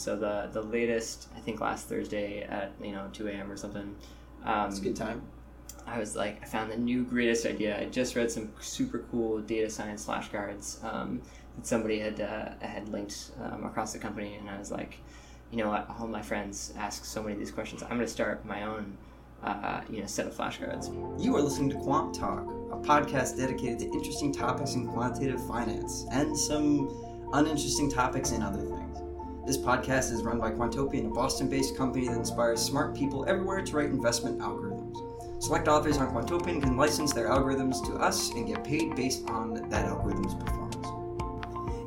So the the latest, I think last Thursday at you know two a.m. or something. Um, It's a good time. I was like, I found the new greatest idea. I just read some super cool data science flashcards um, that somebody had uh, had linked um, across the company, and I was like, you know what? All my friends ask so many of these questions. I'm going to start my own, uh, you know, set of flashcards. You are listening to Quant Talk, a podcast dedicated to interesting topics in quantitative finance and some uninteresting topics in other things. This podcast is run by Quantopian, a Boston based company that inspires smart people everywhere to write investment algorithms. Select authors on Quantopian can license their algorithms to us and get paid based on that algorithm's performance.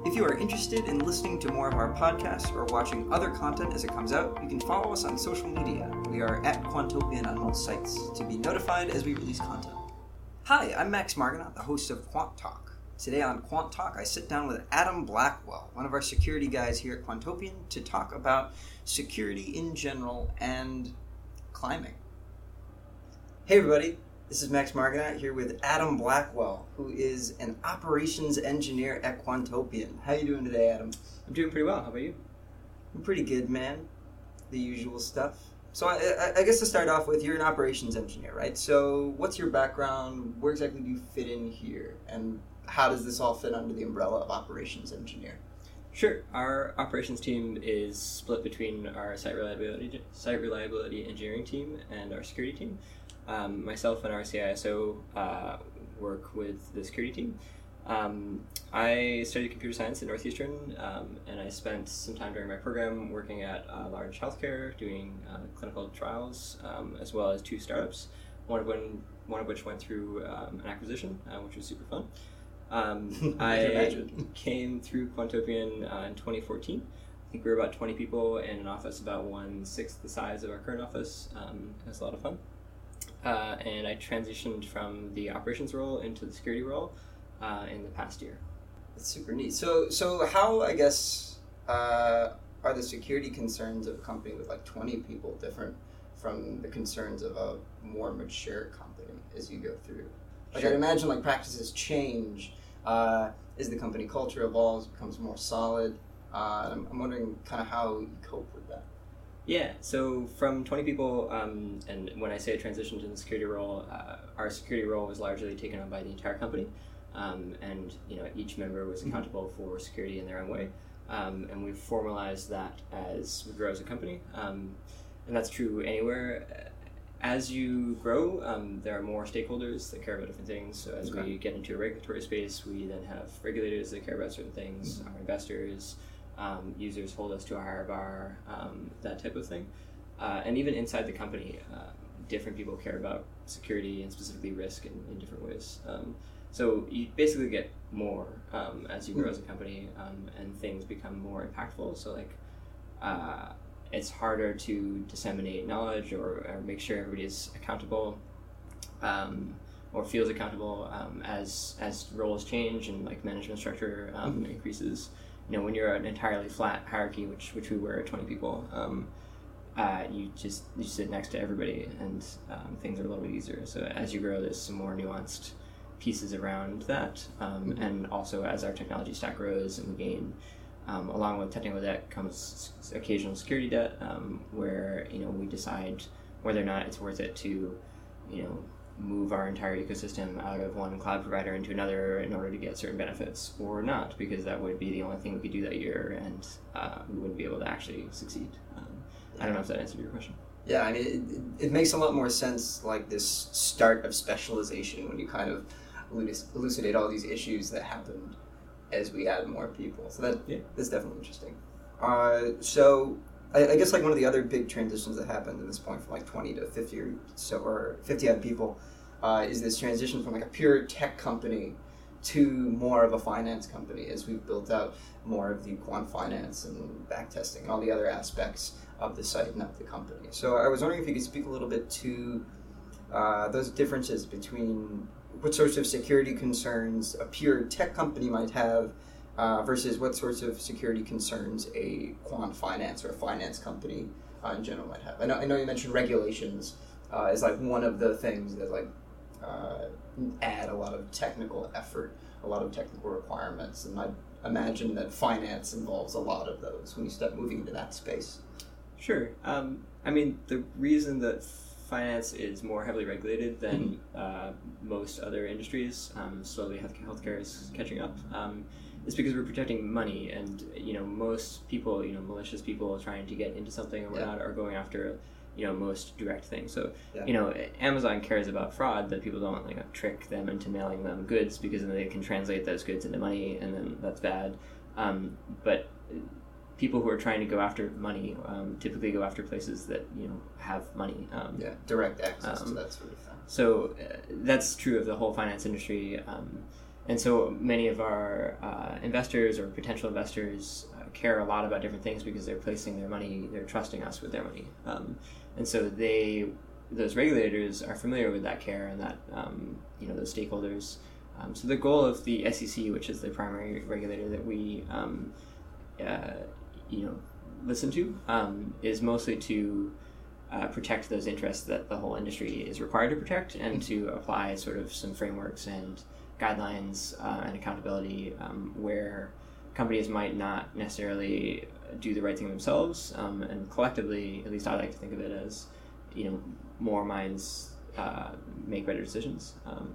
If you are interested in listening to more of our podcasts or watching other content as it comes out, you can follow us on social media. We are at Quantopian on most sites to be notified as we release content. Hi, I'm Max Margenot, the host of Quant Talk. Today on Quant Talk, I sit down with Adam Blackwell, one of our security guys here at Quantopian, to talk about security in general and climbing. Hey, everybody. This is Max Margenot here with Adam Blackwell, who is an operations engineer at Quantopian. How you doing today, Adam? I'm doing pretty well. How about you? I'm pretty good, man. The usual stuff. So I, I, I guess to start off with, you're an operations engineer, right? So what's your background? Where exactly do you fit in here? And how does this all fit under the umbrella of operations engineer? Sure. Our operations team is split between our site reliability site reliability engineering team and our security team. Um, myself and our CISO uh, work with the security team. Um, I studied computer science at Northeastern, um, and I spent some time during my program working at uh, large healthcare, doing uh, clinical trials, um, as well as two startups. One of when one of which went through um, an acquisition, uh, which was super fun. Um, I came through Quantopian uh, in 2014. I think we were about 20 people in an office about one sixth the size of our current office. Um, it was a lot of fun. Uh, and I transitioned from the operations role into the security role uh, in the past year. That's super neat. So, so how I guess uh, are the security concerns of a company with like twenty people different from the concerns of a more mature company as you go through? Like I'd imagine, like practices change uh, as the company culture evolves, becomes more solid. Uh, I'm, I'm wondering kind of how you cope with that. Yeah, so from 20 people, um, and when I say a transition to the security role, uh, our security role was largely taken on by the entire company. Um, and you know each member was Mhm. accountable for security in their own way, um, and we've formalized that as we grow as a company, um, and that's true anywhere. As you grow, um, there are more stakeholders that care about different things. So as Okay. we get into a regulatory space, we then have regulators that care about certain things, Mhm. our investors, um, users hold us to a higher bar, um, that type of thing. Uh, and even inside the company, uh, different people care about security and specifically risk in, in different ways. Um, so you basically get more um, as you grow as a company, um, and things become more impactful. So like, uh, it's harder to disseminate knowledge or, or make sure everybody's accountable, um, or feels accountable um, as as roles change and like management structure um, increases. You know, when you're an entirely flat hierarchy, which which we were at twenty people. Um, uh, you just you sit next to everybody and um, things are a little bit easier. So as you grow, there's some more nuanced pieces around that, um, Mhm. and also as our technology stack grows and we gain, um, along with technical debt comes occasional security debt, um, where you know we decide whether or not it's worth it to, you know, move our entire ecosystem out of one cloud provider into another in order to get certain benefits, or not, because that would be the only thing we could do that year, and uh, we wouldn't be able to actually succeed. Um, I don't know if that answered your question. Yeah, I mean, it, it, makes a lot more sense, like this start of specialization when you kind of elucidate all these issues that happened as we add more people. So that Yeah. that's definitely interesting. Uh, so I, I guess like one of the other big transitions that happened at this point from like twenty to fifty or so or fifty odd people uh, is this transition from like a pure tech company to more of a finance company as we've built out more of the quant finance and backtesting and all the other aspects of the site and of the company. So I was wondering if you could speak a little bit to uh, those differences between what sorts of security concerns a pure tech company might have uh, versus what sorts of security concerns a quant finance or a finance company uh, in general might have. I know, I know you mentioned regulations uh, is like one of the things that like uh, add a lot of technical effort, a lot of technical requirements, and I imagine that finance involves a lot of those when you start moving into that space. Sure. Um, I mean, the reason that finance is more heavily regulated than uh, most other industries, um, slowly health- healthcare is catching up, um, is because we're protecting money. And, you know, most people, you know, malicious people trying to get into something or Yeah. whatnot are going after, you know, most direct things. So, Yeah. you know, Amazon cares about fraud that people don't like trick them into mailing them goods because then they can translate those goods into money and then that's bad. Um, but people who are trying to go after money um, typically go after places that you know have money. Um, Yeah, direct access to Um, that sort of thing. So uh, that's true of the whole finance industry. Um, and so many of our uh, investors or potential investors uh, care a lot about different things because they're placing their money, they're trusting us with their money. Um, and so they, those regulators are familiar with that care and that, um, you know, those stakeholders. Um, so the goal of the SEC, which is the primary regulator that we, um, uh, you know, listen to, um, is mostly to uh, protect those interests that the whole industry is required to protect and to apply sort of some frameworks and guidelines uh, and accountability um, where companies might not necessarily do the right thing themselves um, and collectively at least i like to think of it as you know more minds uh, make better decisions um,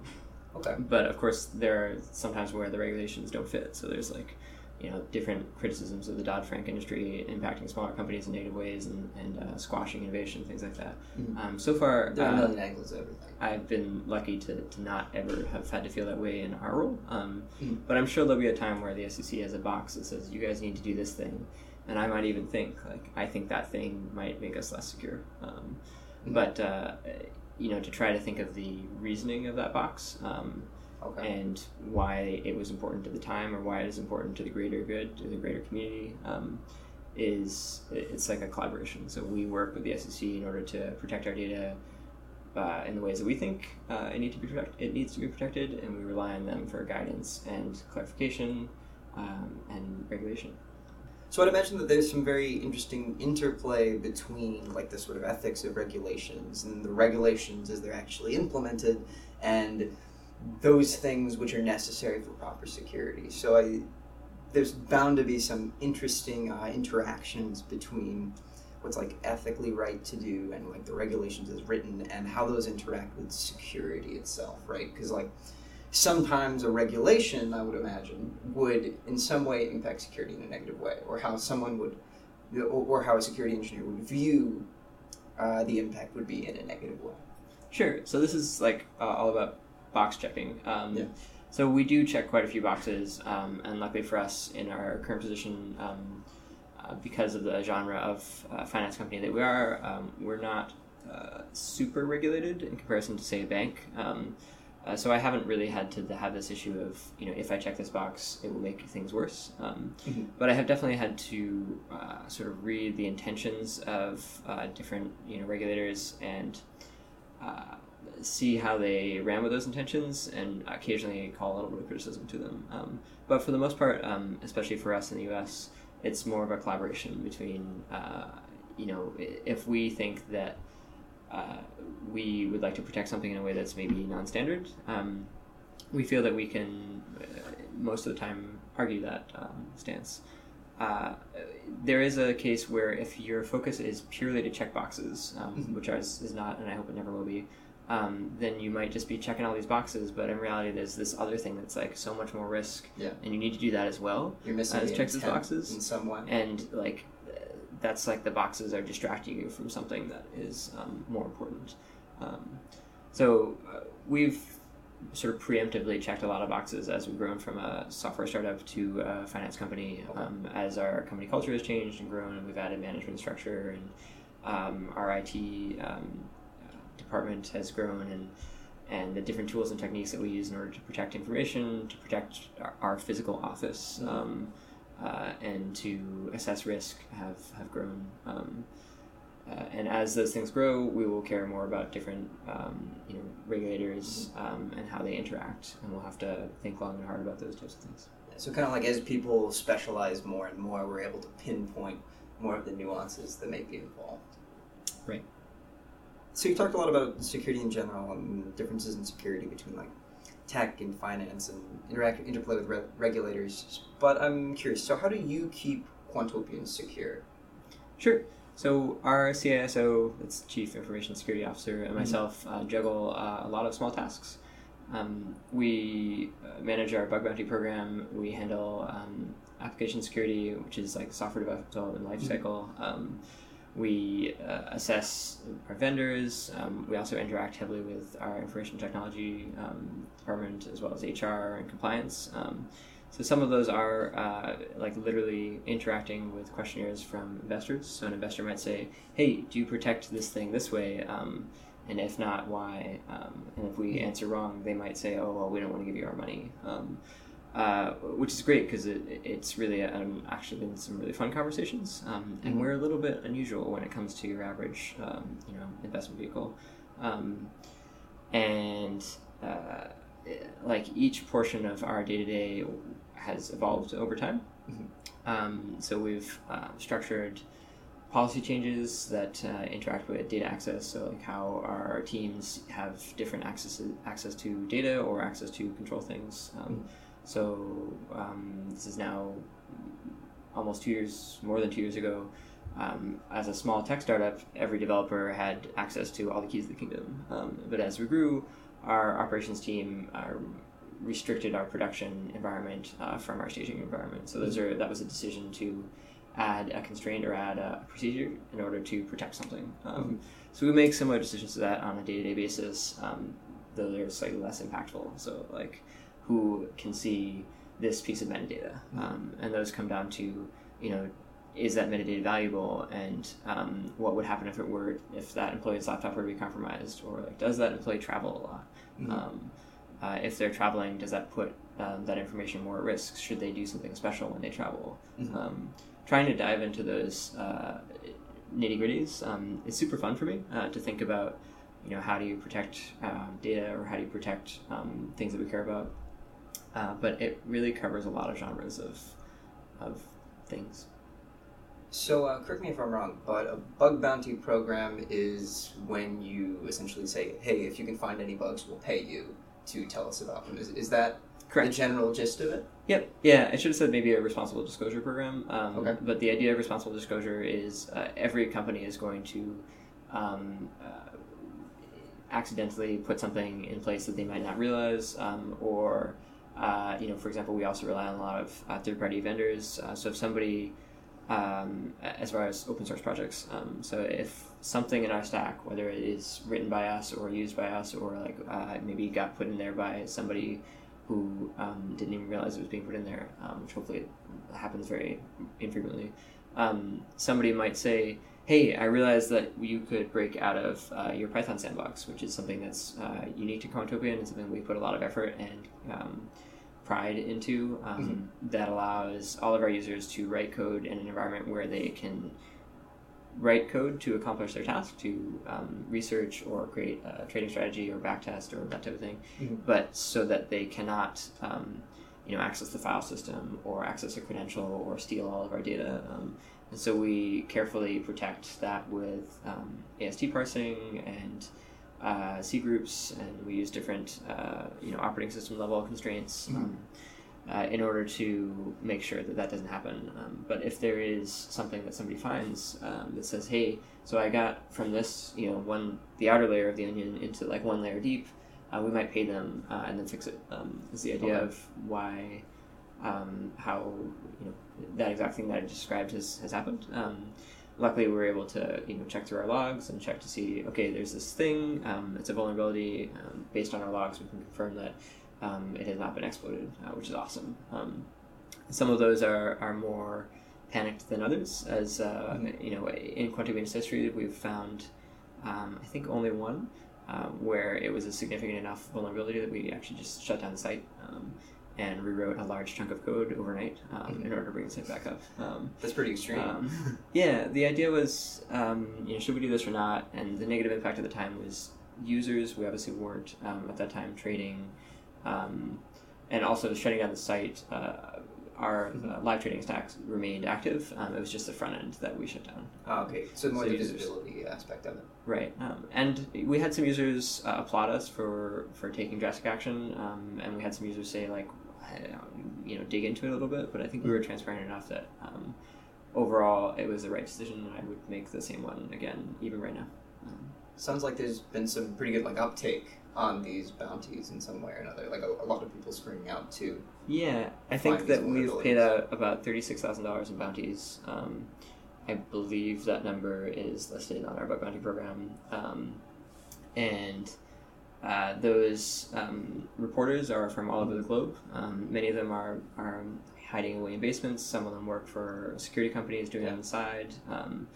Okay. but of course there are sometimes where the regulations don't fit so there's like you know different criticisms of the dodd-frank industry impacting smaller companies in negative ways and, and uh, squashing innovation things like that Mhm. um, so far There are a uh, million angles everything. I've been lucky to, to not ever have had to feel that way in our role. Um, Mhm. But I'm sure there'll be a time where the SEC has a box that says, you guys need to do this thing. And I might even think, like, I think that thing might make us less secure. Um, Mhm. But, uh, you know, to try to think of the reasoning of that box um, Okay. and why it was important at the time or why it is important to the greater good, to the greater community, um, is it's like a collaboration. So we work with the SEC in order to protect our data uh, in the ways that we think uh, it need to be protect- it needs to be protected, and we rely on them for guidance and clarification um, and regulation. So I'd imagine that there's some very interesting interplay between like the sort of ethics of regulations and the regulations as they're actually implemented and those things which are necessary for proper security. So I there's bound to be some interesting uh, interactions between what's like ethically right to do and like the regulations as written and how those interact with security itself, right? Because like sometimes a regulation, I would imagine, would in some way impact security in a negative way, or how someone would, or, how a security engineer would view uh, the impact would be in a negative way. Sure. So this is like uh, all about box checking. Um, Yeah. So we do check quite a few boxes, um, and luckily for us, in our current position, um, uh, because of the genre of uh, finance company that we are, um, we're not uh, super regulated in comparison to say a bank. Um, uh, so I haven't really had to have this issue of you know if I check this box, it will make things worse. Um, Mhm. But I have definitely had to uh, sort of read the intentions of uh, different you know regulators and uh, see how they ran with those intentions and occasionally call a little bit of criticism to them. Um, but for the most part, um, especially for us in the U.S., it's more of a collaboration between uh, you know if we think that uh, we would like to protect something in a way that's maybe non-standard. Um, we feel that we can uh, most of the time argue that um, stance. Uh, there is a case where if your focus is purely to check boxes, um, Mhm. which ours is not, and I hope it never will be, um, then you might just be checking all these boxes. But in reality, there's this other thing that's like so much more risk, Yeah. and you need to do that as well. You're missing Uh, the checks these boxes. in some way. And like, that's like the boxes are distracting you from something that is um, more important. Um, so uh, we've sort of preemptively checked a lot of boxes as we've grown from a software startup to a finance company. Um, as our company culture has changed and grown, and we've added management structure, and um, our IT um, department has grown, and and the different tools and techniques that we use in order to protect information, to protect our, our physical office, Mhm. um, uh, and to assess risk have have grown. Um, uh, and as those things grow, we will care more about different, um, you know, regulators um, and how they interact, and we'll have to think long and hard about those types of things. So kind of like as people specialize more and more, we're able to pinpoint more of the nuances that may be involved. Right. So you talked a lot about security in general and differences in security between like tech and finance and interact interplay with re- regulators. But I'm curious. So, how do you keep Quantopian secure? Sure. So our CISO, that's Chief Information Security Officer, and myself uh, juggle uh, a lot of small tasks. Um, we uh, manage our bug bounty program. We handle um, application security, which is like software development lifecycle. Um, we uh, assess our vendors. Um, we also interact heavily with our information technology um, department as well as HR and compliance. Um, so some of those are uh, like literally interacting with questionnaires from investors. So an investor might say, "Hey, do you protect this thing this way?" Um, and if not, why? Um, and if we answer wrong, they might say, "Oh, well, we don't want to give you our money." Uh, which is great because it, it's really um, actually been some really fun conversations, um, and Mhm. we're a little bit unusual when it comes to your average, um, you know, investment vehicle, um, and uh, like each portion of our day to day has evolved over time. Mhm. Um, so we've uh, structured policy changes that uh, interact with data access. So like how our teams have different access access to data or access to control things. Um, so um, this is now almost two years, more than two years ago. Um, as a small tech startup, every developer had access to all the keys of the kingdom. Um, but as we grew, our operations team uh, restricted our production environment uh, from our staging environment. So those are that was a decision to add a constraint or add a procedure in order to protect something. Um, So we make similar decisions to that on a day to day basis, um, though they're slightly less impactful. So like who can see this piece of metadata, um, and those come down to you know is that metadata valuable? And um, what would happen if it were if that employee's laptop were to be compromised? Or like does that employee travel a lot? Mhm. um, uh, if they're traveling does that put um, that information more at risk? Should they do something special when they travel? Mhm. um, trying to dive into those uh, nitty gritties um, is super fun for me uh, to think about you know how do you protect um, data or how do you protect um, things that we care about uh, but it really covers a lot of genres of of things So, uh, correct me if I'm wrong, but a bug bounty program is when you essentially say, "Hey, if you can find any bugs, we'll pay you to tell us about them." Is, is that the general gist of it? Yep. Yeah, I should have said maybe a responsible disclosure program. Um, Okay. But the idea of responsible disclosure is uh, every company is going to um, uh, accidentally put something in place that they might not realize, um, or uh, you know, for example, we also rely on a lot of uh, third-party vendors. Uh, so if somebody um, as far as open source projects. Um, so if something in our stack, whether it is written by us or used by us, or like uh, maybe got put in there by somebody who um, didn't even realize it was being put in there, um, which hopefully happens very infrequently. Um, somebody might say, "Hey, I realized that you could break out of uh, your Python sandbox, which is something that's unique to Quantopian and something we put a lot of effort and um, pride into um, that allows all of our users to write code in an environment where they can write code to accomplish their task, to um, research or create a trading strategy or backtest or that type of thing, Mhm. but so that they cannot, um, you know, access the file system or access a credential or steal all of our data. Um, and so we carefully protect that with um, AST parsing and uh, cgroups, and we use different, uh, you know, operating system level constraints um, uh, in order to make sure that that doesn't happen. Um, but if there is something that somebody finds um, that says, "Hey, so I got from this, you know, one the outer layer of the onion into like one layer deep," uh, we might pay them uh, and then fix it. Um, is the idea Okay. of why, um, how you know that exact thing that I described has has happened. Luckily we were able to you know check through our logs and check to see okay there's this thing um, it's a vulnerability um, based on our logs we can confirm that um, it has not been exploited uh, which is awesome um, some of those are, are more panicked than others as uh, Mhm. you know in Quantopian's history we've found um, I think only one um, where it was a significant enough vulnerability that we actually just shut down the site um, and rewrote a large chunk of code overnight um, Mhm. in order to bring the site back up um, That's pretty extreme. um, yeah, the idea was, um, you know, should we do this or not? And the negative impact at the time was users. We obviously weren't um, at that time trading, um, and also shutting down the site. Uh, our Mhm. uh, live trading stacks remained active. Um, it was just the front end that we shut down. Oh, okay, so more So the users- visibility aspect of it. Right, um, and we had some users uh, applaud us for for taking drastic action, um, and we had some users say like, you know, dig into it a little bit. But I think we were transparent enough that um, overall it was the right decision, and I would make the same one again, even right now. Um, Sounds like there's been some pretty good like uptake on these bounties in some way or another. Like a, a lot of people screaming out to. Yeah, I think that we've paid out about thirty-six thousand dollars in bounties. Um, I believe that number is listed on our bug bounty program, um, and uh, those um, reporters are from all over the globe. Um, many of them are are hiding away in basements. Some of them work for security companies doing it on the side. Um,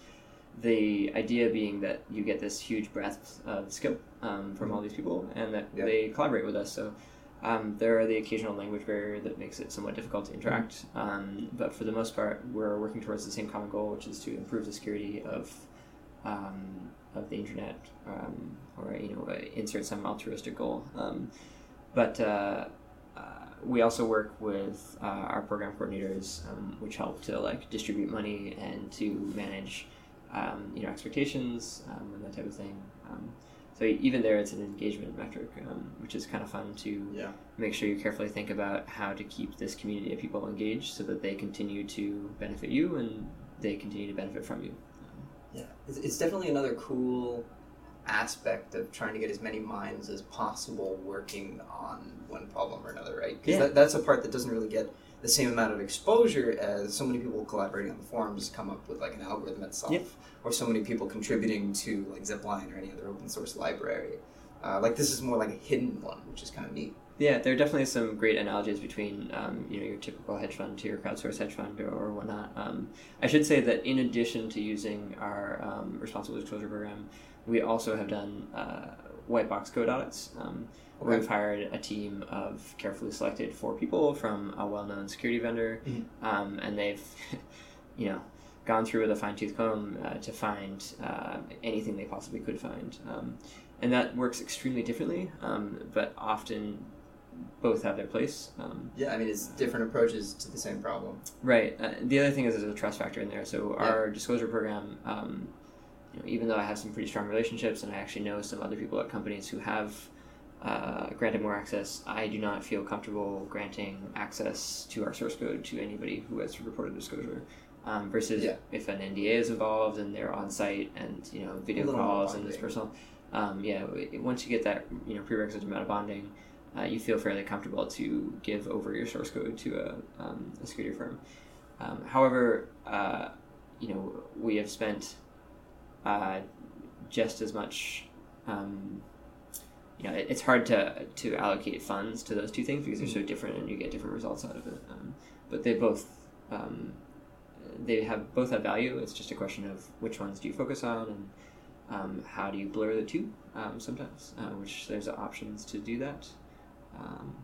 the idea being that you get this huge breadth of skill um, from all these people, and that Yeah. they collaborate with us. So um, there are the occasional language barrier that makes it somewhat difficult to interact, um, but for the most part, we're working towards the same common goal, which is to improve the security of um, of the internet, um, or you know, uh, insert some altruistic goal. Um, but uh, uh, we also work with uh, our program coordinators, um, which help to like distribute money and to manage, um, you know, expectations um, and that type of thing. Um, so even there, it's an engagement metric, um, which is kind of fun to Yeah. make sure you carefully think about how to keep this community of people engaged so that they continue to benefit you and they continue to benefit from you. Yeah, it's, it's definitely another cool aspect of trying to get as many minds as possible working on one problem or another, right? Because Yeah. that, that's a part that doesn't really get the same amount of exposure as so many people collaborating on the forums come up with like an algorithm itself, Yeah. or so many people contributing to like Zipline or any other open source library. Uh, like this is more like a hidden one, which is kind of neat. Yeah, there are definitely some great analogies between um, you know your typical hedge fund to your crowdsourced hedge fund or, or whatnot. Um, I should say that in addition to using our um, responsible disclosure program, we also have done uh, white box code audits. Um, where Okay. We've hired a team of carefully selected four people from a well-known security vendor, Mhm. um, and they've, you know, gone through with a fine-tooth comb uh, to find uh, anything they possibly could find. Um, and that works extremely differently, um, but often both have their place. Um, Yeah, I mean it's different approaches to the same problem. right. Uh, the other thing is there's a trust factor in there. So Yeah. our disclosure program, um, you know, even though I have some pretty strong relationships and I actually know some other people at companies who have uh, granted more access, I do not feel comfortable granting access to our source code to anybody who has reported disclosure. Um, versus Yeah. if an NDA is involved and they're on site and you know video A little more calls and this personal, um, yeah, once you get that you know prerequisite amount of bonding, uh, you feel fairly comfortable to give over your source code to a, um, a security firm. Um, however, uh, you know we have spent uh, just as much. Um, you know, it, it's hard to to allocate funds to those two things because they're so different and you get different results out of it. Um, but they both um, they have both have value. It's just a question of which ones do you focus on and um, how do you blur the two. Um, sometimes, uh, which there's options to do that, um,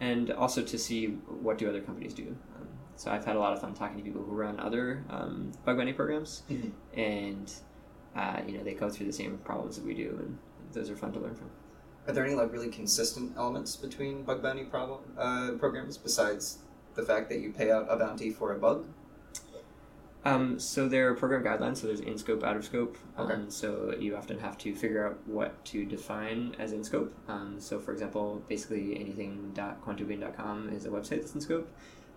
and also to see what do other companies do. Um, so I've had a lot of fun talking to people who run other um, bug bounty programs, Mhm. and uh, you know they go through the same problems that we do, and those are fun to learn from. Are there any like really consistent elements between bug bounty problem uh, programs besides the fact that you pay out a bounty for a bug? Um, so there are program guidelines. So there's in scope, out of scope. Okay. Um, so you often have to figure out what to define as in scope. Um, so for example, basically anything .quantopian.com is a website that's in scope.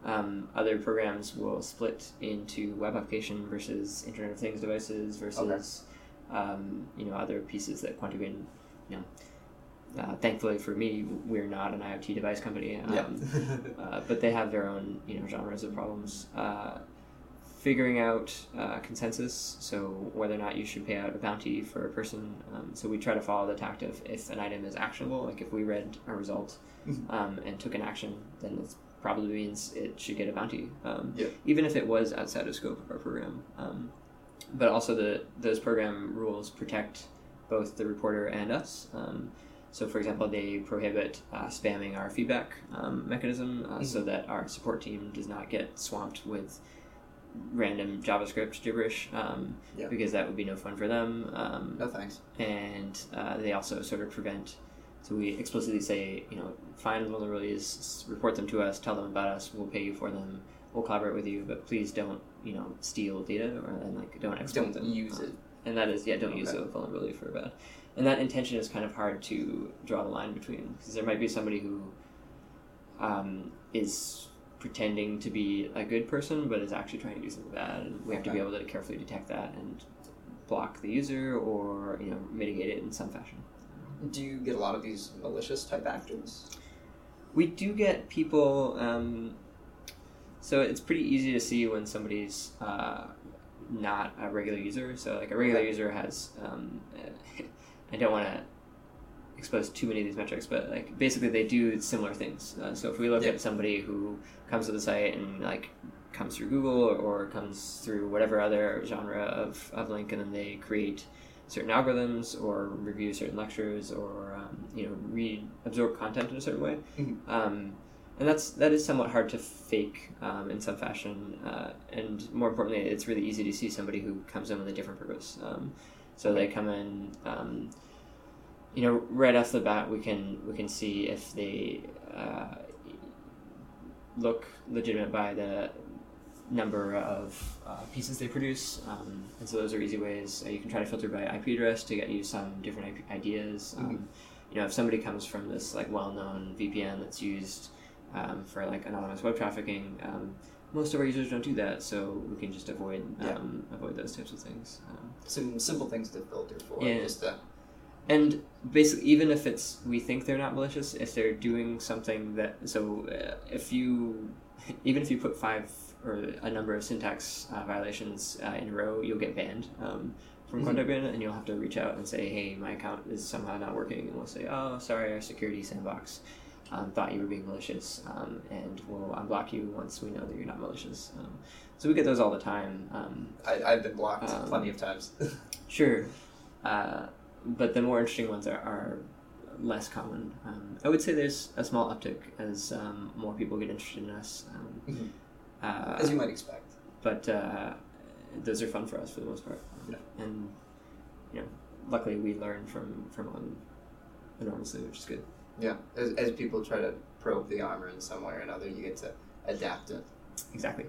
Um, other programs will split into web application versus Internet of Things devices versus um, you know other pieces that Quantopian, you know. Uh, thankfully for me, we're not an IoT device company. Um, yeah. uh, but they have their own you know genres of problems. Uh, figuring out uh, consensus, so whether or not you should pay out a bounty for a person. Um, so we try to follow the tact of if an item is actionable, like if we read a result Mhm. um, and took an action, then it probably means it should get a bounty, um, Yeah. even if it was outside of scope of our program. Um, but also the those program rules protect both the reporter and us. Um, so, for example, they prohibit uh, spamming our feedback um, mechanism uh, so that our support team does not get swamped with random JavaScript gibberish um, because that would be no fun for them. Um, no thanks. and uh, they also sort of prevent So we explicitly say, you know, find vulnerabilities, report them to us, tell them about us, we'll pay you for them, we'll collaborate with you, but please don't, you know, steal data or and like don't exploit Don't them. use it. And that is, yeah, don't use Okay. a vulnerability for bad. And that intention is kind of hard to draw the line between because there might be somebody who um, is pretending to be a good person but is actually trying to do something bad, and we have to be able to carefully detect that and block the user or you know mitigate it in some fashion. Do you get a lot of these malicious type actors? We do get people. Um, so it's pretty easy to see when somebody's uh, not a regular user. So like a regular Okay. user has. Um, I don't want to expose too many of these metrics, but like basically they do similar things. Uh, so if we look Yeah. at somebody who comes to the site and like comes through Google or, or comes through whatever other genre of, of link, and then they create certain algorithms or review certain lectures or um, you know read absorb content in a certain way. Mhm. Um, and that's that is somewhat hard to fake um, in some fashion, uh, and more importantly, it's really easy to see somebody who comes in with a different purpose. Um, so they come in, um, you know, right off the bat, we can we can see if they uh, look legitimate by the number of uh, pieces they produce, um, and so those are easy ways. Uh, you can try to filter by IP address to get you some different IP ideas. Um, you know, if somebody comes from this like well-known VPN that's used um, for like anonymous web trafficking, um, most of our users don't do that, so we can just avoid Yeah. um, avoid those types of things. Um, Some simple things to filter for. Yeah. Just to, and basically, even if it's we think they're not malicious, if they're doing something that so uh, if you even if you put five or a number of syntax uh, violations uh, in a row, you'll get banned um, from Mhm. Quantopian, and you'll have to reach out and say, "Hey, my account is somehow not working," and we'll say, "Oh, sorry, our security sandbox." Um, thought you were being malicious, um, and we'll unblock you once we know that you're not malicious. Um, so we get those all the time. Um, I, I've been blocked Um, plenty of times. Sure, uh, but the more interesting ones are, are less common. Um, I would say there's a small uptick as um, more people get interested in us. Um, Mhm. uh, As you might expect. but uh, those are fun for us for the most part, Yeah. and you know, luckily we learn from from them enormously, which is good. Yeah. As, as people try to probe the armor in some way or another, you get to adapt it. Exactly.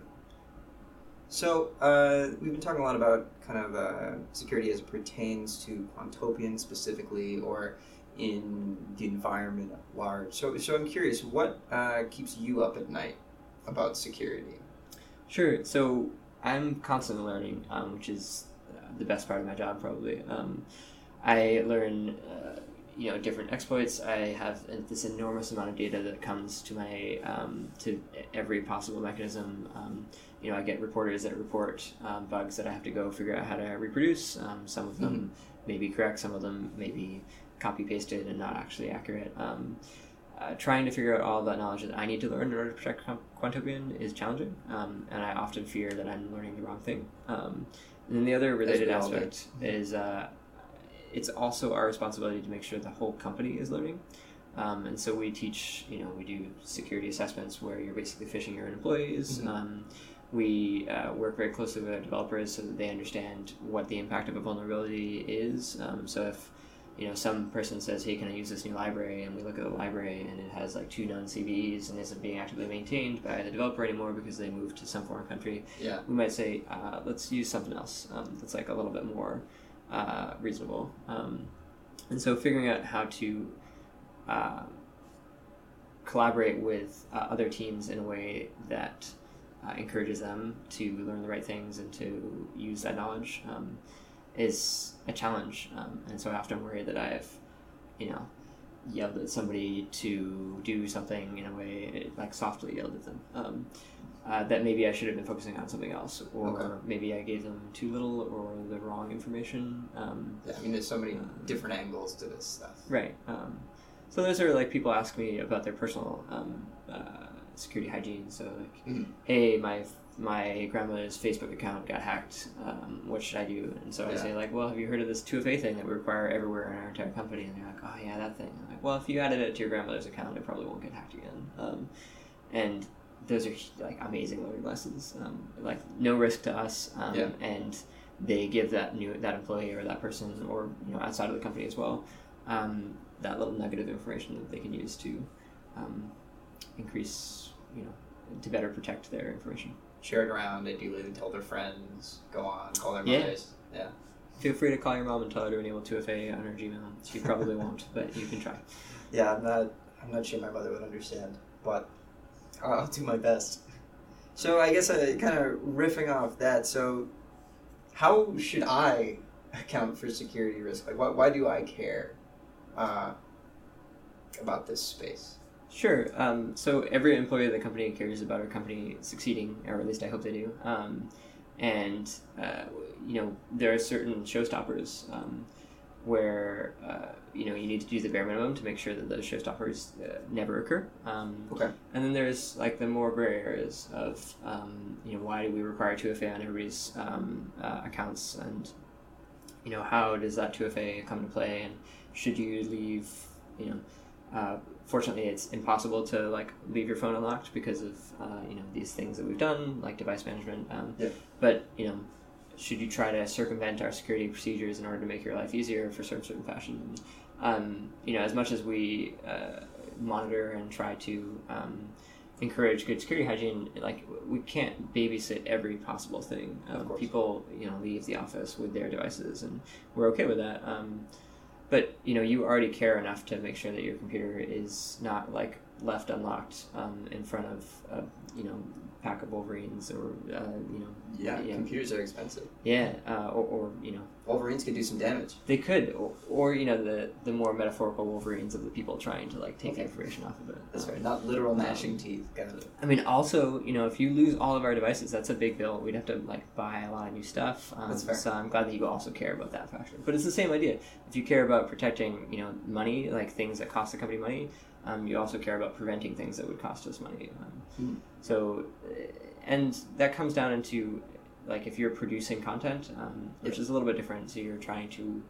So, uh, we've been talking a lot about kind of uh, security as it pertains to Quantopian specifically or in the environment at large. So, so I'm curious, what uh, keeps you up at night about security? Sure. So I'm constantly learning, um, which is uh, the best part of my job, probably. Um, I learn, uh, you know, different exploits. I have this enormous amount of data that comes to my um, to every possible mechanism. Um, you know, I get reporters that report um, bugs that I have to go figure out how to reproduce. Um, some of them may be correct. Some of them may be copy pasted and not actually accurate. Um, uh, trying to figure out all that knowledge that I need to learn in order to protect Qu- Quantopian is challenging, um, and I often fear that I'm learning the wrong thing. Um, and then the other related we all do. aspect is uh, it's also our responsibility to make sure the whole company is learning. Um, and so we teach, you know, we do security assessments where you're basically phishing your own employees. Mhm. Um, we uh, work very closely with our developers so that they understand what the impact of a vulnerability is. Um, so if you know some person says, "Hey, can I use this new library?" and we look at the library and it has like two known CVEs and isn't being actively maintained by the developer anymore because they moved to some foreign country, Yeah. we might say, uh, "Let's use something else um, that's like a little bit more uh, reasonable." Um, and so figuring out how to uh, collaborate with uh, other teams in a way that uh, encourages them to learn the right things and to use that knowledge um, is a challenge. Um, and so I often worry that I've, you know, yelled at somebody to do something in a way, like softly yelled at them. Um, uh, that maybe I should have been focusing on something else, or Okay. maybe I gave them too little or the wrong information. Um, Yeah, I mean, there's so many Uh, different angles to this stuff. Right. Um, so those are like people ask me about their personal um, uh, security hygiene. So like, Mhm. hey, my my grandmother's Facebook account got hacked. Um, what should I do? And so I say like, well, have you heard of this 2FA thing that we require everywhere in our entire company? And they're like, oh yeah, that thing. I'm like, well, if you added it to your grandmother's account, it probably won't get hacked again. Um, and those are like amazing learning lessons. Um, like no risk to us. Um, Yeah. And they give that new that employee or that person or you know outside of the company as well um, that little nugget of information that they can use to um, increase, you know, to better protect their information. Share it around, They do ideally tell their friends, go on, call their Yeah. mothers. Yeah. Feel free to call your mom and tell her to enable 2FA on her Gmail. She probably won't, but you can try. Yeah, I'm not. I'm not sure my mother would understand, but I'll do my best. So I guess uh, kind of riffing off that. So, how should I account for security risk? Like, why, why do I care uh, about this space? Sure. Um, so every employee of the company cares about our company succeeding, or at least I hope they do. Um, and uh, you know, there are certain showstoppers um, where uh, you know you need to do the bare minimum to make sure that those showstoppers uh, never occur. Um, Okay. And then there's like the more gray areas of um, you know why do we require 2FA on everybody's um, uh, accounts and you know how does that 2FA come into play and should you leave you know uh, fortunately it's impossible to like leave your phone unlocked because of uh, you know these things that we've done like device management um, Yeah. but you know should you try to circumvent our security procedures in order to make your life easier for certain certain fashion um, you know as much as we uh, monitor and try to um, encourage good security hygiene like we can't babysit every possible thing um, people you know leave the office with their devices and we're okay with that um, but you know you already care enough to make sure that your computer is not like left unlocked um, in front of a you know pack of wolverines or uh, you know Yeah, Yeah. computers are expensive. yeah uh, or, or you know Wolverines could do some damage. they could or, or you know the the more metaphorical wolverines of the people trying to like take the Okay. information off of it That's Um, right. Not literal gnashing teeth. Kind of. I mean, also, you know, if you lose all of our devices, that's a big bill. We'd have to like buy a lot of new stuff. Um, That's fair. So I'm glad that you also care about that factor. But it's the same idea. If you care about protecting, you know, money, like things that cost the company money, um, you also care about preventing things that would cost us money. Um, Hmm. So, uh, and that comes down into like if you're producing content, um, which is a little bit different. So you're trying to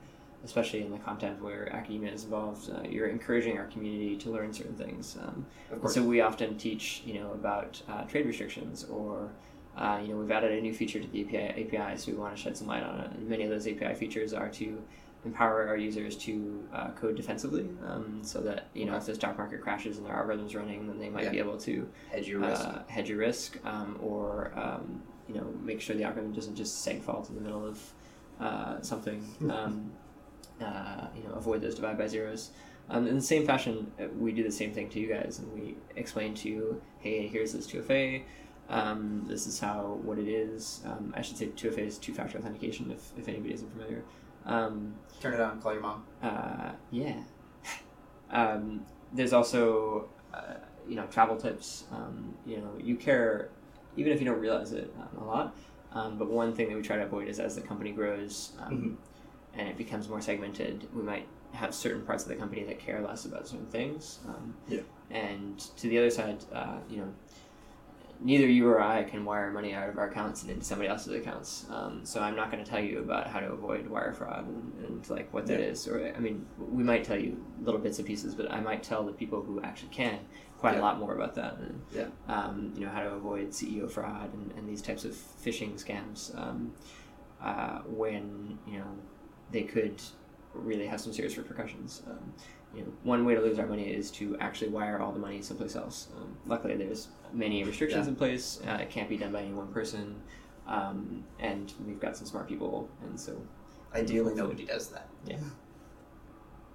especially in the content where academia is involved, uh, you're encouraging our community to learn certain things. Um, Of course. so we often teach, you know, about uh, trade restrictions, or uh, you know, we've added a new feature to the API, API, so we want to shed some light on it. And many of those API features are to empower our users to uh, code defensively, um, so that you know Okay. if the stock market crashes and their algorithms running, then they might Yeah. be able to Hedge your risk. uh, hedge your risk, um, or um, you know, make sure the algorithm doesn't just seg fault in the middle of uh, something. Um, uh, you know, avoid those divide by zeros. Um, in the same fashion, uh, we do the same thing to you guys, and we explain to you, hey, here's this 2FA. Um, this is how what it is. Um, I should say 2FA is two-factor authentication, if, if anybody isn't familiar. Um, Turn it on. Call your mom. uh, yeah. um, there's also, uh, you know, travel tips. Um, you know, you care, even if you don't realize it um, a lot. Um, but one thing that we try to avoid is as the company grows um, and it becomes more segmented, we might have certain parts of the company that care less about certain things. Um, Yeah. And to the other side, uh, you know, neither you or I can wire money out of our accounts and into somebody else's accounts. Um, so I'm not going to tell you about how to avoid wire fraud and, and like what that Yeah. is. Or I mean, we might tell you little bits and pieces, but I might tell the people who actually can quite Yeah. a lot more about that. And, Yeah. Um, you know how to avoid CEO fraud and, and these types of phishing scams um, uh, when you know they could really have some serious repercussions. Um, you know, one way to lose our money is to actually wire all the money someplace else. Um, luckily, there's many restrictions Yeah. in place. Uh, it can't be done by any one person, um, and we've got some smart people, and so Ideally, nobody does that. Yeah.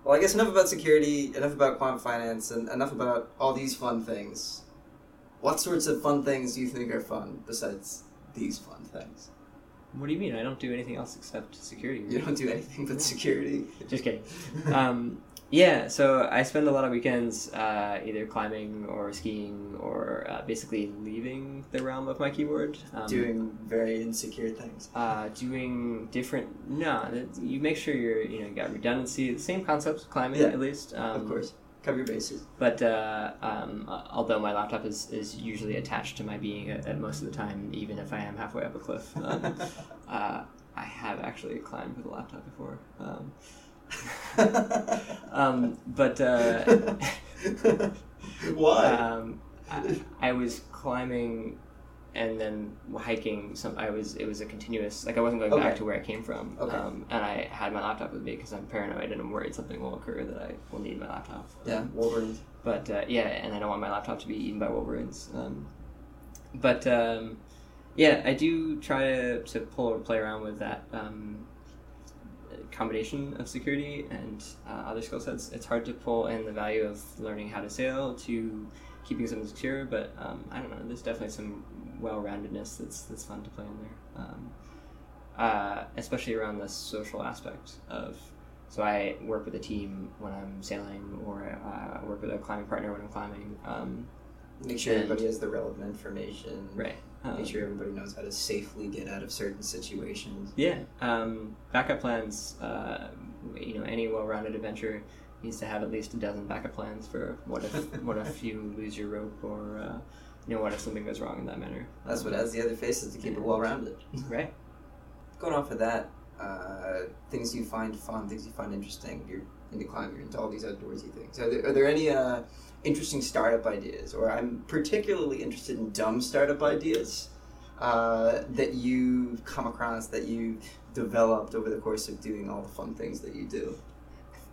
Well, I guess enough about security, enough about quantum finance, and enough about all these fun things. What sorts of fun things do you think are fun besides these fun things? what do you mean? I don't do anything else except security. You don't do anything but security. Just kidding. um, yeah, so I spend a lot of weekends uh, either climbing or skiing or uh, basically leaving the realm of my keyboard. Um, Doing very insecure things. uh, doing different. No, you make sure you're you know you got redundancy. The same concepts, climbing Yeah, at least. Um, of course. Cover your bases. But uh, um, although my laptop is, is usually attached to my being at, at most of the time, even if I am halfway up a cliff, um, uh, I have actually climbed with a laptop before. Um, but uh, Why? um, I, I was climbing and then hiking. Some I was it was a continuous like I wasn't going Okay. back to where I came from. Okay. Um, and I had my laptop with me because I'm paranoid and I'm worried something will occur that I will need my laptop. Yeah, Wolverines. but uh, yeah, and I don't want my laptop to be eaten by wolverines. Um, but um, yeah, I do try to, to pull or play around with that um, combination of security and uh, other skill sets. It's hard to pull in the value of learning how to sail to keeping something secure, but um, I don't know. There's definitely some well-roundedness that's that's fun to play in there, um, uh, especially around the social aspect of. So I work with a team when I'm sailing, or uh, I work with a climbing partner when I'm climbing. Um, Make sure and- everybody has the relevant information. right. Um, Make sure everybody knows how to safely get out of certain situations. Yeah, um, backup plans. Uh, you know, any well-rounded adventure needs to have at least a dozen backup plans for what if what if you lose your rope or uh, you know what if something goes wrong in that manner. That's what has the other faces to keep it well rounded. Right. Going off of that, uh, things you find fun, things you find interesting. You're into climbing, you're into all these outdoorsy things. Are there, are there any uh, interesting startup ideas, or I'm particularly interested in dumb startup ideas uh, that you've come across that you've developed over the course of doing all the fun things that you do?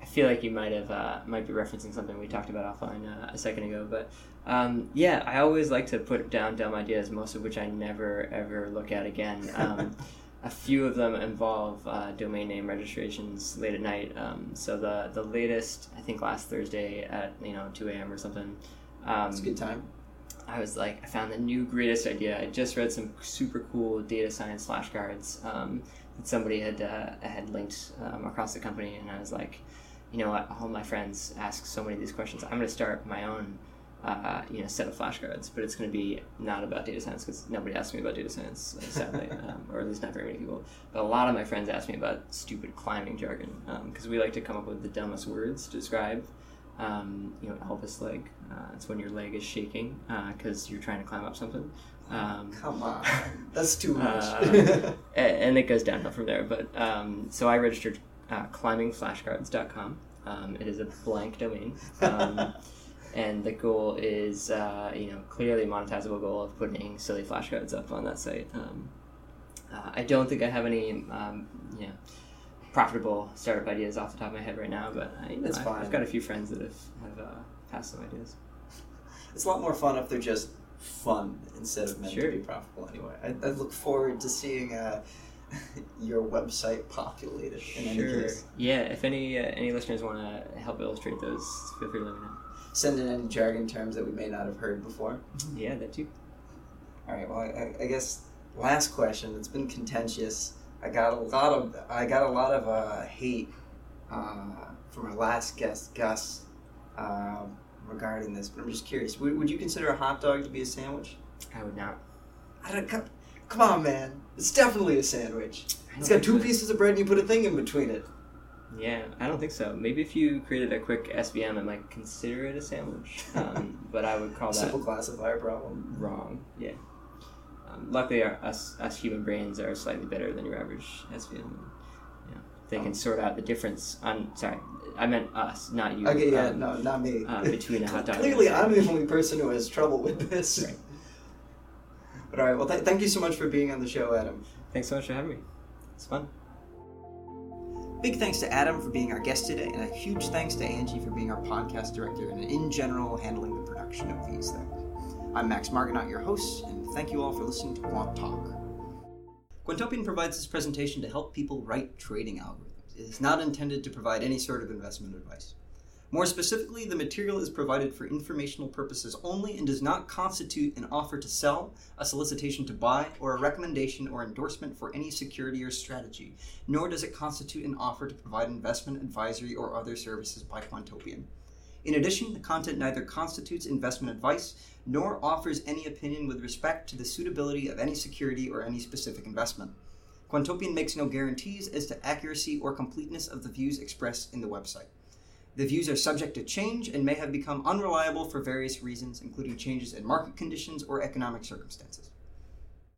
I feel like you might have uh, might be referencing something we talked about offline uh, a second ago, but um, yeah, I always like to put down dumb ideas, most of which I never ever look at again. Um, a few of them involve uh, domain name registrations late at night. Um, so the the latest, I think last Thursday at you know two a.m. or something. Um, It's a good time. I was like, I found the new greatest idea. I just read some super cool data science flashcards um, that somebody had uh, had linked um, across the company, and I was like, you know what? All my friends ask so many of these questions. I'm going to start my own, uh, you know, set of flashcards, but it's going to be not about data science because nobody asks me about data science, uh, sadly, um, or at least not very many people. But a lot of my friends ask me about stupid climbing jargon because we like to come up with the dumbest words to describe um, you know, Elvis leg. Uh, it's when your leg is shaking because you're trying to climb up something. Um, Come on, that's too much. Uh, and it goes downhill from there. But um, so I registered uh, climbingflashcards.com. Um, it is a blank domain. Um, and the goal is, uh, you know, clearly monetizable goal of putting silly flashcards up on that site. Um, uh, I don't think I have any, um, you know, profitable startup ideas off the top of my head right now, but I, you know, I've. I've got a few friends that have, have uh, passed some ideas. It's a lot more fun if they're just fun instead of meant Sure. to be profitable anyway. I, I look forward to seeing uh, your website populated in any case. Yeah, if any uh, any listeners want to help illustrate those, feel free to let me know. Send in any jargon terms that we may not have heard before. Yeah, that too. All right. Well, I, I guess last question. It's been contentious. I got a lot of I got a lot of uh, hate uh, from our last guest, Gus, uh, regarding this. But I'm just curious. Would, would you consider a hot dog to be a sandwich? I would not. I don't, come, come on, man. It's definitely a sandwich. It's got two pieces of bread and you put a thing in between it. Yeah, I don't think so. Maybe if you created a quick SVM, I might consider it a sandwich. Um, but I would call that Simple classifier problem. wrong. Yeah. Um, luckily, our, us us human brains are slightly better than your average SVM. Know, they Oh. can sort out the difference. On sorry, I meant us, not you. Okay, yeah, um, no, not me. uh, between a hot dog Clearly, I'm the only person who has trouble with this. Right. But all right, well, th- thank you so much for being on the show, Adam. Thanks so much for having me. It's fun. Big thanks to Adam for being our guest today, and a huge thanks to Angie for being our podcast director and in general handling the production of these things. I'm Max Margenot, your host, and thank you all for listening to Quant Talk. Quantopian provides this presentation to help people write trading algorithms. It is not intended to provide any sort of investment advice. More specifically, the material is provided for informational purposes only and does not constitute an offer to sell, a solicitation to buy, or a recommendation or endorsement for any security or strategy, nor does it constitute an offer to provide investment advisory or other services by Quantopian. In addition, the content neither constitutes investment advice nor offers any opinion with respect to the suitability of any security or any specific investment. Quantopian makes no guarantees as to accuracy or completeness of the views expressed in the website. The views are subject to change and may have become unreliable for various reasons, including changes in market conditions or economic circumstances.